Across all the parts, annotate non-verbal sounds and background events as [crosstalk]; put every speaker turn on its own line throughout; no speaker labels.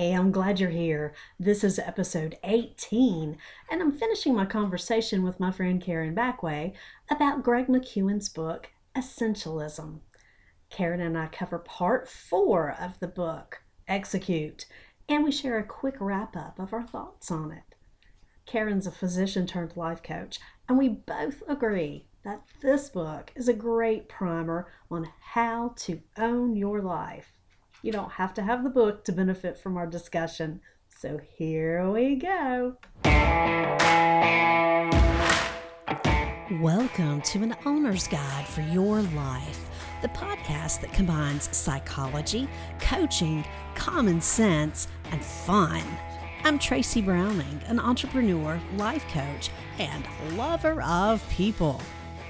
Hey, I'm glad you're here. This is episode 18, and I'm finishing my conversation with my friend Karen Backway about Greg McKeown's book, Essentialism. Karen and I cover part four of the book, Execute, and we share a quick wrap up of our thoughts on it. Karen's a physician turned life coach, and we both agree that this book is a great primer on how to own your life. You don't have to have the book to benefit from our discussion. So here we go. Welcome to an owner's guide for your life, the podcast that combines psychology, coaching, common sense, and fun. I'm Tracy Browning, an entrepreneur, life coach, and lover of people.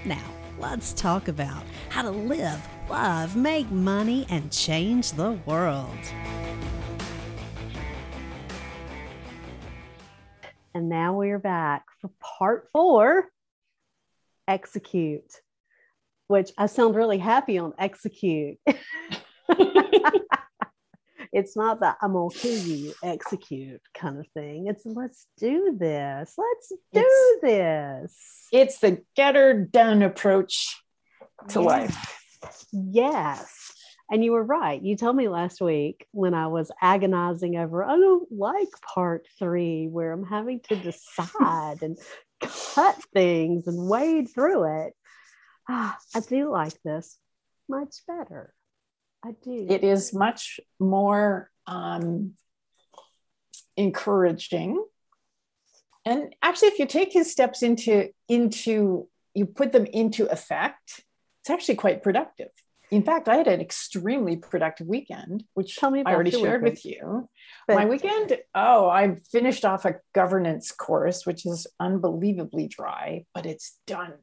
Now, let's talk about how to live love, make money, and change the world. And now we're back for part four execute, which I sound really happy on execute. [laughs] it's not that I'm gonna kill you, execute kind of thing. It's let's do this. Let's do it's, this.
It's the get her done approach to life.
Yes. And you were right. You told me last week when I was agonizing over, I don't like part three, where I'm having to decide and cut things and wade through it. Ah, I do like this much better. I do.
It is much more um, encouraging. And actually, if you take his steps into into you put them into effect, it's actually quite productive. In fact, I had an extremely productive weekend, which Tell me I already shared weekend. with you. But, My weekend, oh, I finished off a governance course, which is unbelievably dry, but it's done.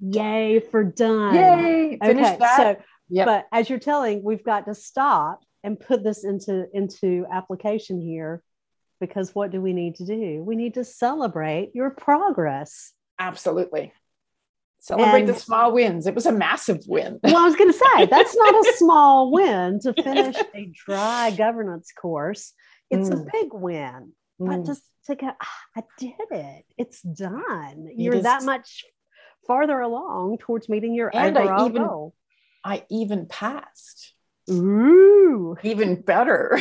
Yay for done.
Yay.
okay, that. So, yep. but as you're telling, we've got to stop and put this into into application here because what do we need to do? We need to celebrate your progress.
Absolutely. Celebrate and, the small wins. It was a massive win.
well, I was going to say that's not a [laughs] small win to finish a [laughs] dry governance course. It's mm. a big win, mm. but just to go, ah, I did it. It's done. You're that much farther along towards meeting your and overall I even, goal.
I even passed.
Ooh,
even better.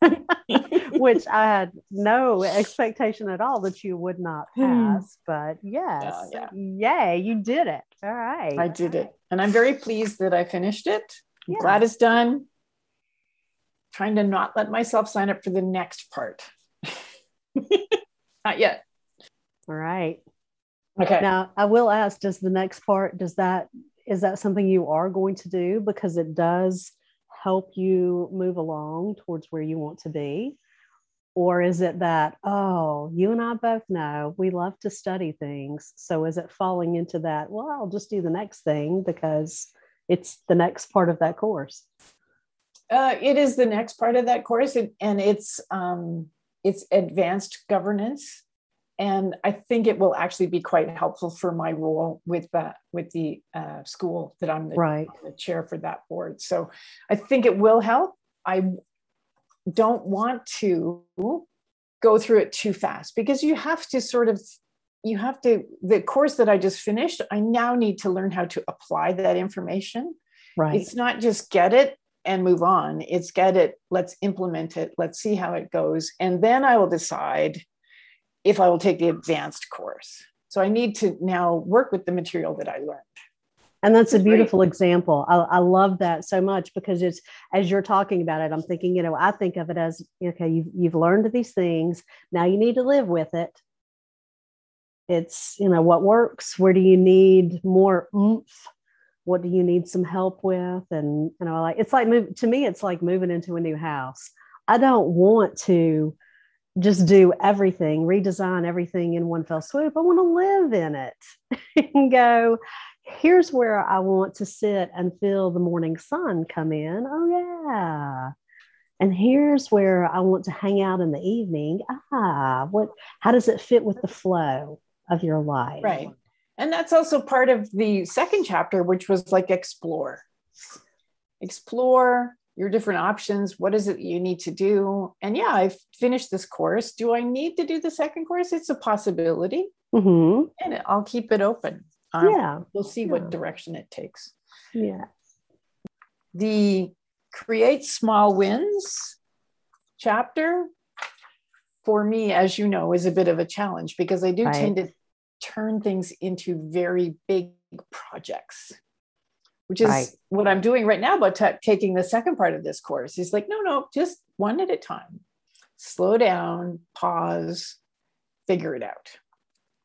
[laughs]
Which I had no expectation at all that you would not hmm. pass. But yes, yeah, yeah. yay, you did it. All right.
I did it. And I'm very pleased that I finished it. I'm yeah. glad it's done. Trying to not let myself sign up for the next part. [laughs] not yet.
All right.
Okay.
Now I will ask, does the next part, does that is that something you are going to do? Because it does help you move along towards where you want to be? Or is it that, oh, you and I both know we love to study things. So is it falling into that, well, I'll just do the next thing because it's the next part of that course?
Uh, it is the next part of that course, and it's um, it's advanced governance and I think it will actually be quite helpful for my role with that with the uh, school that I'm the,
right.
the chair for that board. So I think it will help. I don't want to go through it too fast because you have to sort of you have to the course that I just finished. I now need to learn how to apply that information.
Right.
It's not just get it and move on. It's get it. Let's implement it. Let's see how it goes, and then I will decide if I will take the advanced course. So I need to now work with the material that I learned.
And that's a beautiful Great. example. I, I, love that so much because it's as you're talking about it, I'm thinking, you know, I think of it as okay, you've you've learned these things. Now you need to live with it. It's, you know, what works, where do you need more oomph? What do you need some help with? And you know, like it's like move to me, it's like moving into a new house. I don't want to just do everything, redesign everything in one fell swoop. I want to live in it [laughs] and go, here's where I want to sit and feel the morning sun come in. Oh, yeah. And here's where I want to hang out in the evening. Ah, what, how does it fit with the flow of your life?
Right. And that's also part of the second chapter, which was like explore. Explore, your different options. What is it you need to do? And yeah, I've finished this course. Do I need to do the second course? It's a possibility.
Mm-hmm.
And I'll keep it open. Um,
Yeah.
We'll see
Yeah.
what direction it takes.
Yeah.
The create small wins chapter for me, as you know, is a bit of a challenge because I do
Right.
tend to turn things into very big projects, which is
Right.
what I'm doing right now. But ta- taking the second part of this course, he's like, no, no, just one at a time. Slow down, pause, figure it out.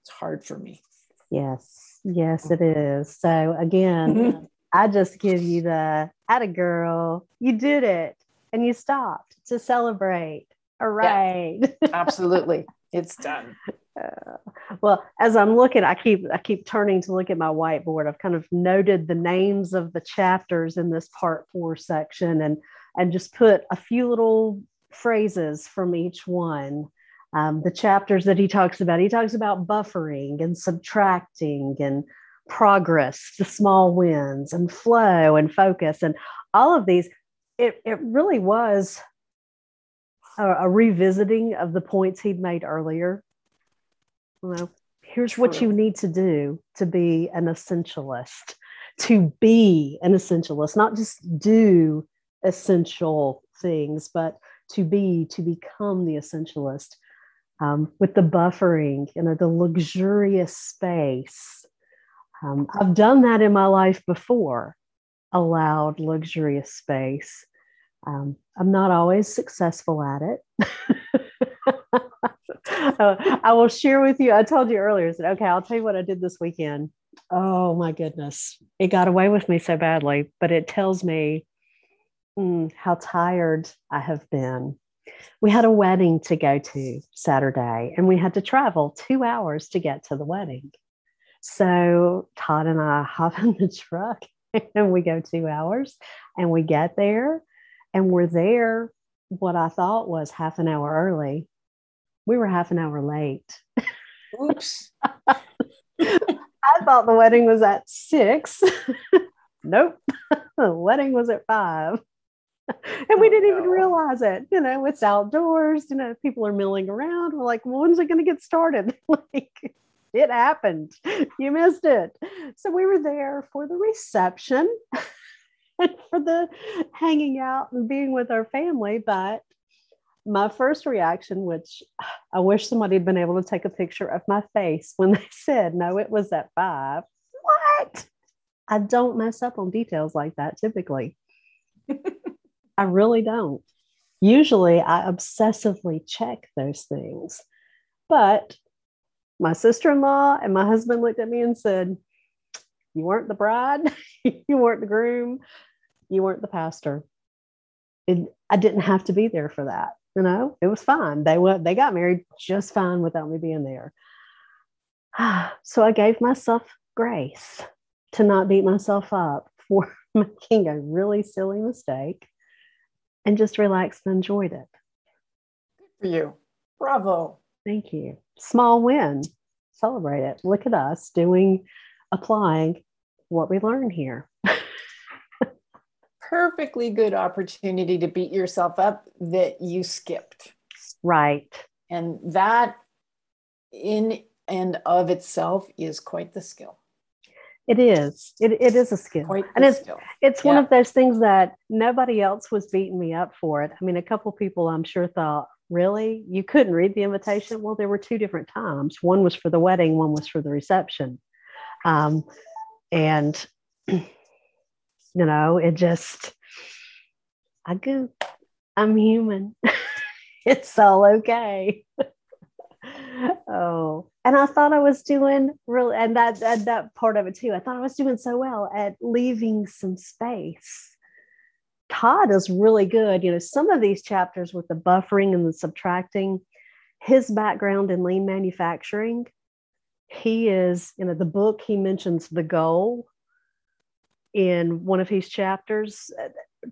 It's hard for me.
Yes. Yes, it is. So again. [laughs] I just give you the at a girl, you did it and you stopped to celebrate. All right. [laughs]
Absolutely. It's done.
Uh, well, as I'm looking, I keep I keep turning to look at my whiteboard. I've kind of noted the names of the chapters in this part four section and and just put a few little phrases from each one. Um, the chapters that he talks about, he talks about buffering and subtracting and progress, the small wins and flow and focus and all of these. It it really was a, a revisiting of the points he'd made earlier. You know, here's what
True.
you need to do to be an essentialist, to be an essentialist, not just do essential things, but to be, to become the essentialist. Um, with the buffering, you know, the luxurious space. Um, I've done that in my life before, allowed luxurious space. Um, I'm not always successful at it. [laughs] [laughs] Uh, I will share with you. I told you earlier, I said, okay, I'll tell you what I did this weekend. Oh my goodness. It got away with me so badly, but it tells me mm, how tired I have been. We had a wedding to go to Saturday, and we had to travel two hours to get to the wedding. So Todd and I [laughs] hop in the truck and we go two hours and we get there and we're there what I thought was half an hour early. We were half an hour late.
Oops. [laughs]
I thought the wedding was at six. [laughs] nope. [laughs] the wedding was at five. And we
Oh,
didn't even
no.
realize it. You know, it's outdoors. You know, people are milling around. We're like, well, when's it going to get started? like, it happened. You missed it. So we were there for the reception and for the hanging out and being with our family. But my first reaction, which I wish somebody had been able to take a picture of my face when [laughs] they said, no, it was at five. What? I don't mess up on details like that typically. [laughs] I really don't. Usually I obsessively check those things. But my sister in law and my husband looked at me and said, You weren't the bride, [laughs] you weren't the groom, you weren't the pastor. It, I didn't have to be there for that. You know, it was fine. They went, they got married just fine without me being there. [sighs] So I gave myself grace to not beat myself up for [laughs] making a really silly mistake and just relaxed and enjoyed it.
For you. Bravo.
Thank you. Small win. Celebrate it. Look at us doing, applying what we learn here. [laughs]
Perfectly good opportunity to beat yourself up that you skipped.
Right.
And that in and of itself is quite the skill.
It is. It, it is a skill.
Quite
And it's
skill.
it's one of those things that nobody else was beating me up for it. I mean, a couple people I'm sure thought, really? You couldn't read the invitation? Well, there were two different times. One was for the wedding, one was for the reception. Um, and, [clears throat] you know, it just, I go, I'm human. [laughs] it's all okay. [laughs] oh, and I thought I was doing really, and that, that that part of it too. I thought I was doing so well at leaving some space. Todd is really good. You know, some of these chapters with the buffering and the subtracting, his background in lean manufacturing, he is, you know, the book he mentions the goal in one of his chapters.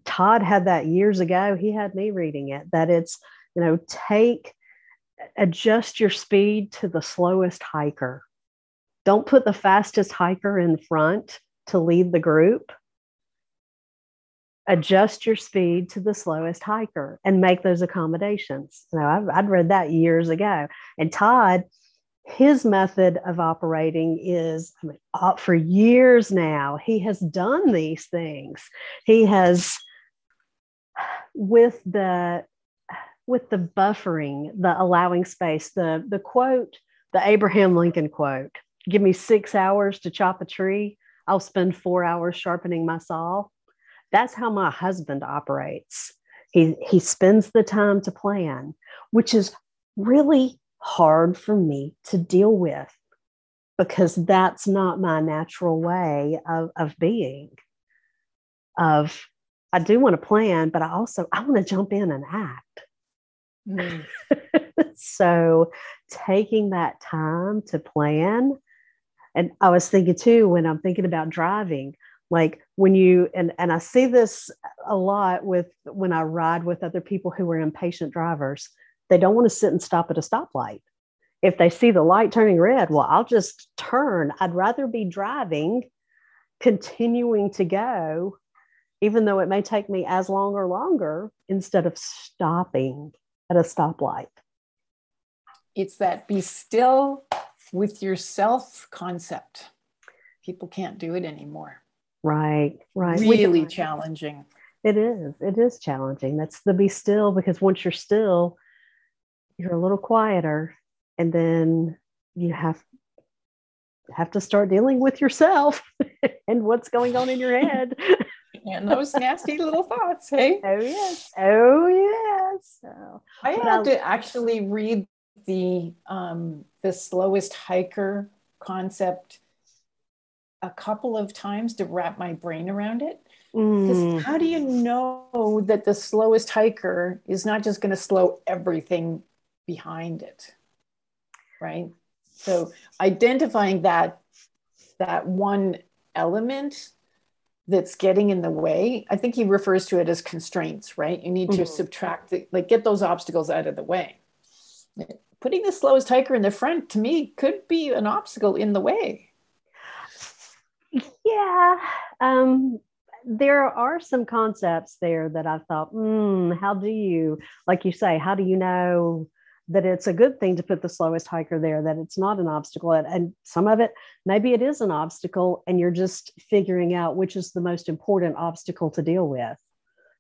Todd had that years ago. He had me reading it that it's, you know, take, adjust your speed to the slowest hiker. Don't put the fastest hiker in front to lead the group adjust your speed to the slowest hiker and make those accommodations. You know, I've, I'd read that years ago. And Todd, his method of operating is I mean, uh, for years now, he has done these things. He has, with the with the buffering, the allowing space, the the quote, the Abraham Lincoln quote, give me six hours to chop a tree, I'll spend four hours sharpening my saw. That's how my husband operates. He he spends the time to plan, which is really hard for me to deal with because that's not my natural way of, of being of i do want to plan but i also i want to jump in and act mm. [laughs] so taking that time to plan and i was thinking too when i'm thinking about driving like when you and and i see this a lot with when i ride with other people who are impatient drivers they don't want to sit and stop at a stoplight. If they see the light turning red, well, I'll just turn. I'd rather be driving, continuing to go, even though it may take me as long or longer, instead of stopping at a stoplight.
It's that be still with yourself concept. People can't do it anymore.
Right, right.
Really challenging.
It is. It is challenging. That's the be still because once you're still, you're a little quieter and then you have have to start dealing with yourself [laughs] and what's going on in your head. [laughs]
And those nasty little thoughts hey?
Oh yes. Oh yes. So,
i had to actually read the um the slowest hiker concept a couple of times to wrap my brain around it. Mm. how do you know that the slowest hiker is not just going to slow everything behind it right? So identifying that that one element that's getting in the way i think he refers to it as constraints right? You need mm-hmm. to subtract the, like get those obstacles out of the way. Putting the slowest hiker in the front to me could be an obstacle in the way.
Yeah um there are some concepts there that i thought hmm, how do you like you say how do you know that it's a good thing to put the slowest hiker there, that it's not an obstacle. And some of it, maybe it is an obstacle, and you're just figuring out which is the most important obstacle to deal with.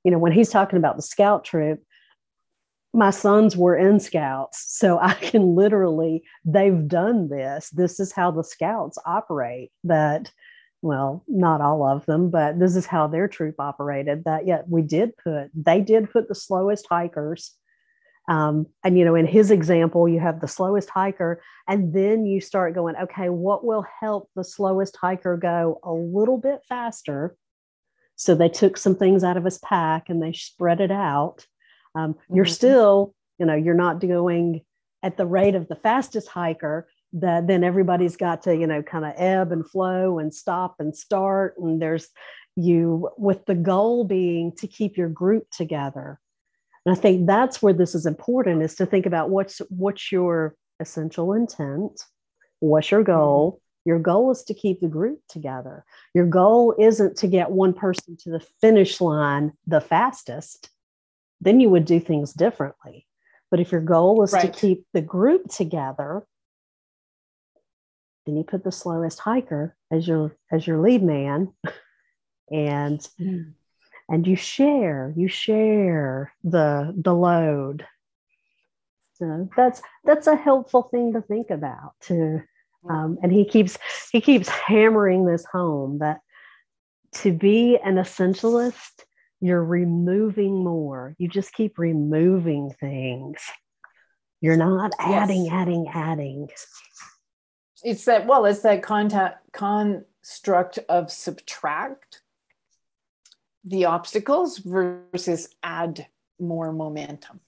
You know, when he's talking about the scout troop, my sons were in scouts. So [laughs] I can literally, they've done this. This is how the scouts operate. That, well, not all of them, but this is how their troop operated. That yet we did put, they did put the slowest hikers um, and, you know, in his example, you have the slowest hiker, and then you start going, okay, what will help the slowest hiker go a little bit faster? So they took some things out of his pack and they spread it out. Um, mm-hmm. You're still, you know, you're not going at the rate of the fastest hiker, that then everybody's got to, you know, kind of ebb and flow and stop and start. And there's you with the goal being to keep your group together and I think that's where this is important is to think about what's what's your essential intent, what's your goal. Mm-hmm. Your goal is to keep the group together. Your goal isn't to get one person to the finish line the fastest. Then you would do things differently. But if your goal is right. to keep the group together, then you put the slowest hiker as your as your lead man and mm and you share you share the the load. So that's that's a helpful thing to think about too um, and he keeps he keeps hammering this home that to be an essentialist you're removing more. You just keep removing things. You're not adding yes. adding adding.
It's that well it's that contact construct of subtract the obstacles versus add more momentum.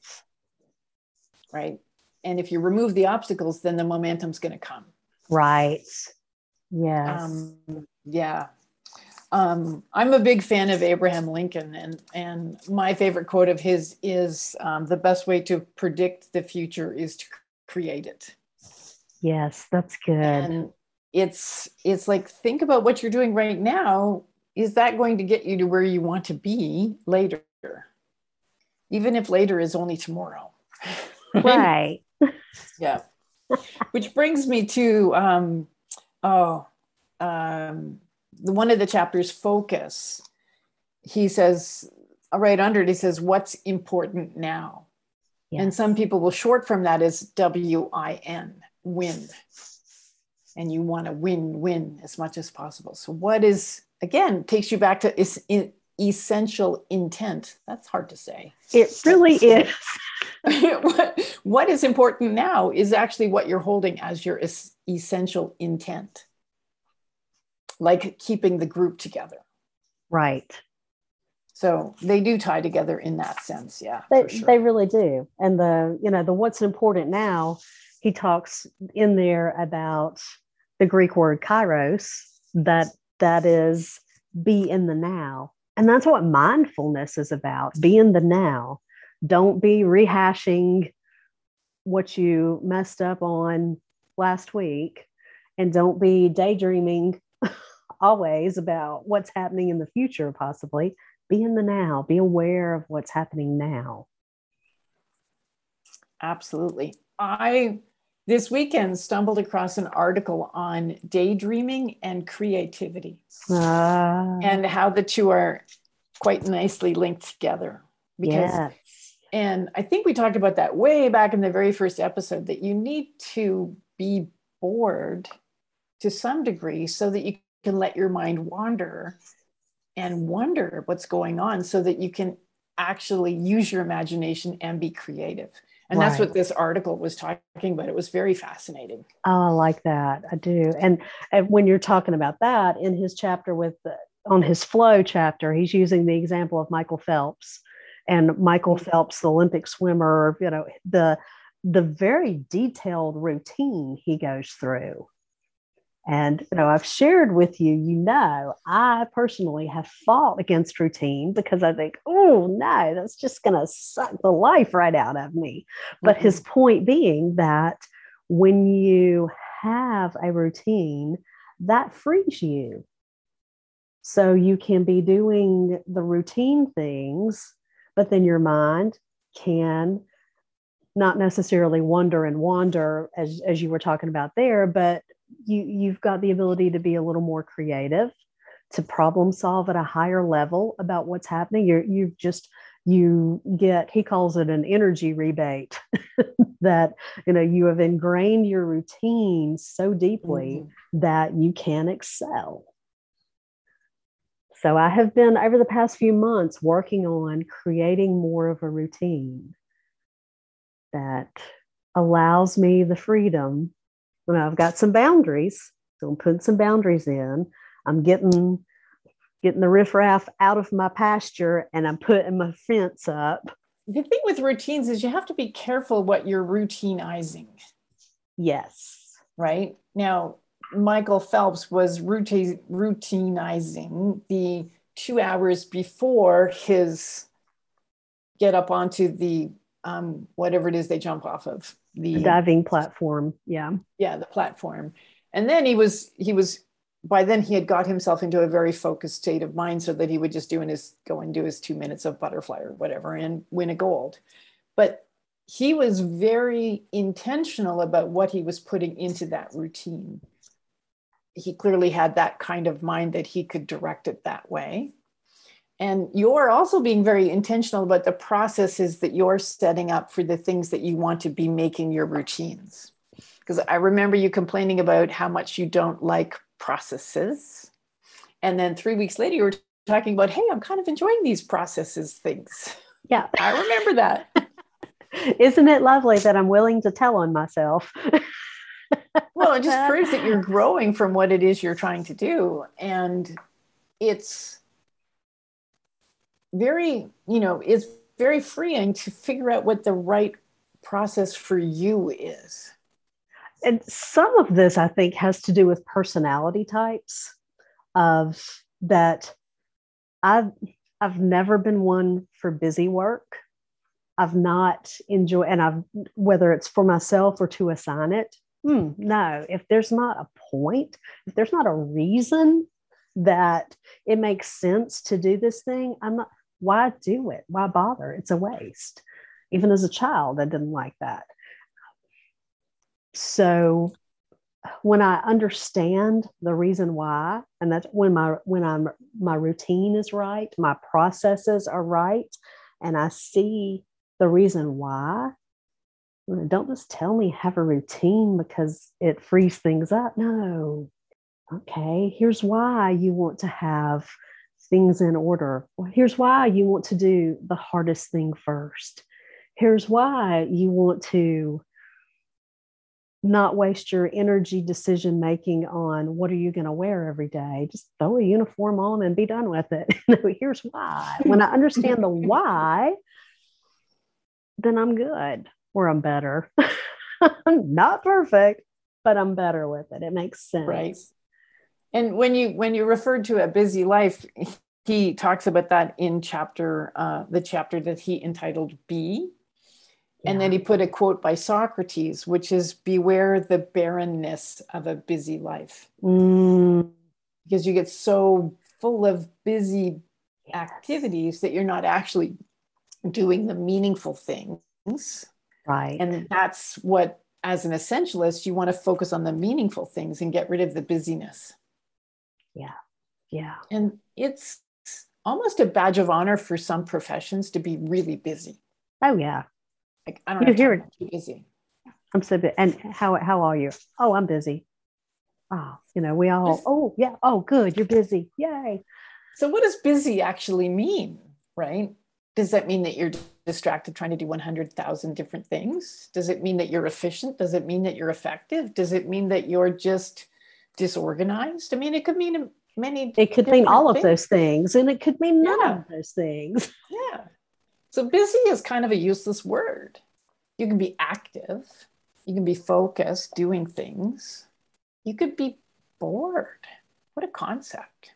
Right. And if you remove the obstacles, then the momentum's going to come.
Right. Yes.
Um, yeah. Um, I'm a big fan of Abraham Lincoln, and and my favorite quote of his is um, the best way to predict the future is to create it.
Yes, that's good.
And it's it's like think about what you're doing right now is that going to get you to where you want to be later? Even if later is only tomorrow. [laughs]
right.
yeah. Which brings me to um, oh, um, one of the chapters, focus. He says, right under it, he says, What's important now? Yeah. And some people will short from that as W I N, win. And you want to win, win as much as possible. So, what is, again, takes you back to is essential intent. That's hard to say.
It really is. [laughs]
what, what is important now is actually what you're holding as your es- essential intent, like keeping the group together.
Right.
So they do tie together in that sense. Yeah.
They, sure. they really do. And the, you know, the what's important now, he talks in there about the Greek word kairos, that that is be in the now. And that's what mindfulness is about be in the now. Don't be rehashing what you messed up on last week. And don't be daydreaming [laughs] always about what's happening in the future, possibly be in the now, be aware of what's happening now.
Absolutely. I this weekend stumbled across an article on daydreaming and creativity uh, and how the two are quite nicely linked together because yes. and i think we talked about that way back in the very first episode that you need to be bored to some degree so that you can let your mind wander and wonder what's going on so that you can actually use your imagination and be creative. And right. that's what this article was talking about. It was very fascinating.
Oh, I like that. I do. And, and when you're talking about that in his chapter with the, on his flow chapter, he's using the example of Michael Phelps and Michael mm-hmm. Phelps, the Olympic swimmer, you know, the the very detailed routine he goes through and you know, I've shared with you, you know, I personally have fought against routine because I think, oh no, that's just going to suck the life right out of me. But mm-hmm. his point being that when you have a routine, that frees you. So you can be doing the routine things, but then your mind can not necessarily wonder and wander as, as you were talking about there, but you you've got the ability to be a little more creative to problem solve at a higher level about what's happening you're you've just you get he calls it an energy rebate [laughs] that you know you have ingrained your routine so deeply mm-hmm. that you can excel so i have been over the past few months working on creating more of a routine that allows me the freedom know, I've got some boundaries. So I'm putting some boundaries in. I'm getting getting the riffraff out of my pasture and I'm putting my fence up.
The thing with routines is you have to be careful what you're routinizing.
Yes.
Right. Now, Michael Phelps was routine, routinizing the two hours before his get up onto the um, whatever it is they jump off of
the, the diving platform. Yeah.
Yeah, the platform. And then he was he was by then he had got himself into a very focused state of mind so that he would just do in his go and do his two minutes of butterfly or whatever and win a gold. But he was very intentional about what he was putting into that routine. He clearly had that kind of mind that he could direct it that way. And you're also being very intentional about the processes that you're setting up for the things that you want to be making your routines. Because I remember you complaining about how much you don't like processes. And then three weeks later, you were talking about, hey, I'm kind of enjoying these processes things.
Yeah.
I remember that. [laughs]
Isn't it lovely that I'm willing to tell on myself? [laughs]
well, it just proves that you're growing from what it is you're trying to do. And it's, very, you know, it's very freeing to figure out what the right process for you is.
And some of this, I think, has to do with personality types of that I've I've never been one for busy work. I've not enjoyed, and I've whether it's for myself or to assign it. Hmm, no, if there's not a point, if there's not a reason that it makes sense to do this thing, I'm not, why do it? Why bother? It's a waste. Even as a child, I didn't like that. So when I understand the reason why, and that's when my when I'm my routine is right, my processes are right, and I see the reason why. Don't just tell me have a routine because it frees things up. No. Okay, here's why you want to have things in order. Well, here's why you want to do the hardest thing first. Here's why you want to not waste your energy decision making on what are you going to wear every day. Just throw a uniform on and be done with it. [laughs] Here's why. When I understand the [laughs] why, then I'm good or I'm better. [laughs] I'm not perfect, but I'm better with it. It makes sense.
Right. And when you when you referred to a busy life, he talks about that in chapter uh, the chapter that he entitled "Be," and then he put a quote by Socrates, which is Beware the barrenness of a busy life.
Mm.
Because you get so full of busy yes. activities that you're not actually doing the meaningful things.
Right.
And that's what, as an essentialist, you want to focus on the meaningful things and get rid of the busyness.
Yeah. Yeah.
And it's almost a badge of honor for some professions to be really busy.
Oh, yeah.
Like I don't you hear it. Too busy.
I'm so busy. And how how are you? Oh, I'm busy. Oh, you know, we all. Oh, yeah. Oh, good. You're busy. Yay.
So, what does busy actually mean? Right? Does that mean that you're distracted trying to do 100,000 different things? Does it mean that you're efficient? Does it mean that you're effective? Does it mean that you're just disorganized? I mean, it could mean many.
It could mean all things. of those things, and it could mean none yeah. of those things. [laughs]
Yeah. So busy is kind of a useless word. You can be active, you can be focused, doing things. You could be bored. What a concept.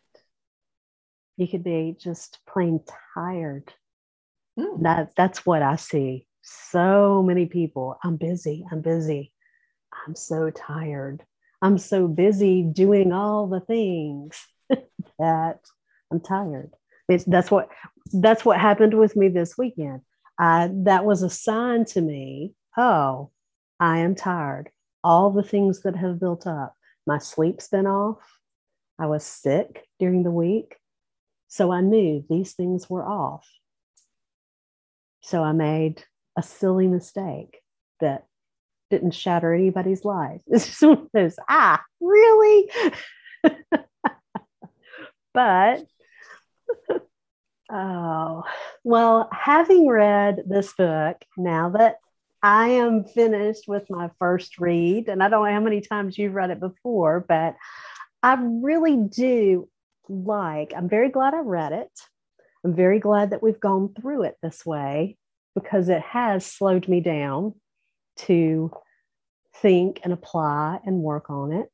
You could be just plain tired. Mm. That, that's what I see. So many people. I'm busy. I'm busy. I'm so tired. I'm so busy doing all the things [laughs] that I'm tired. It's, that's what that's what happened with me this weekend. That was a sign to me. Oh, I am tired. All the things that have built up. My sleep's been off. I was sick during the week. So I knew these things were off. So I made a silly mistake that didn't shatter anybody's life. [laughs] It's just one of those, ah, really? [laughs] but [laughs] Oh, well, having read this book, now that I am finished with my first read, and I don't know how many times you've read it before, but I really do like, I'm very glad I read it. I'm very glad that we've gone through it this way because it has slowed me down to think and apply and work on it.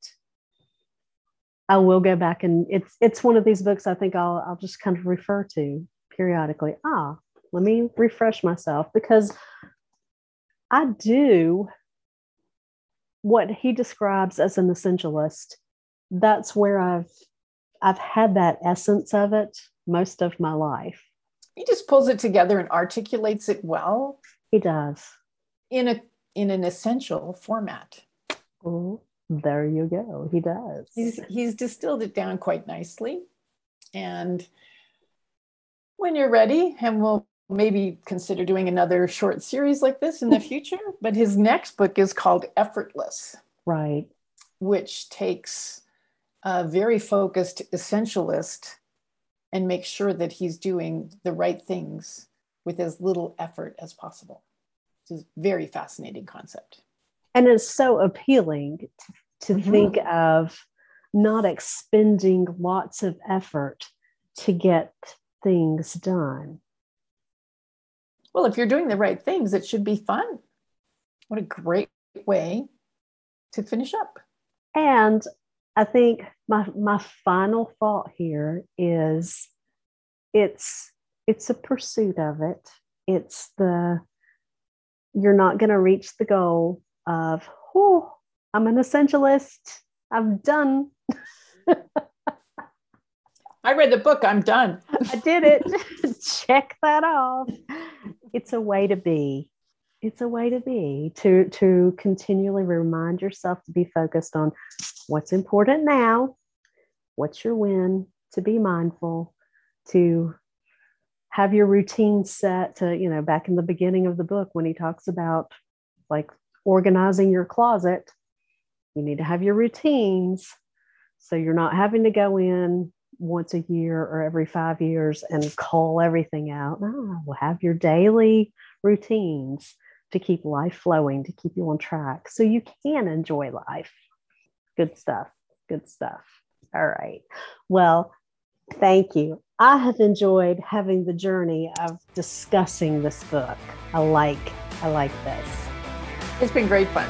I will go back and it's it's one of these books I think I'll I'll just kind of refer to periodically. Ah, let me refresh myself because I do what he describes as an essentialist. That's where I've I've had that essence of it most of my life.
He just pulls it together and articulates it well.
He does.
In a in an essential format.
Mm-hmm. There you go. He does.
He's he's distilled it down quite nicely. And when you're ready, and we'll maybe consider doing another short series like this in the [laughs] future. But his next book is called Effortless.
Right.
Which takes a very focused essentialist and makes sure that he's doing the right things with as little effort as possible. It's a very fascinating concept
and it's so appealing to, mm-hmm. think of not expending lots of effort to get things done.
Well, if you're doing the right things, it should be fun. What a great way to finish up.
And I think my my final thought here is it's it's a pursuit of it. It's the you're not going to reach the goal of, oh, I'm an essentialist. I'm done. [laughs]
I read the book. I'm done.
I did it. [laughs] Check that off. It's a way to be. It's a way to be to to continually remind yourself to be focused on what's important now, what's your win, to be mindful, to have your routine set to, you know, back in the beginning of the book when he talks about like organizing your closet, you need to have your routines so you're not having to go in once a year or every five years and call everything out. Ah, no, have your daily routines to keep life flowing, to keep you on track so you can enjoy life. Good stuff. Good stuff. All right. Well, thank you. I have enjoyed having the journey of discussing this book. I like I like this.
It's been great fun.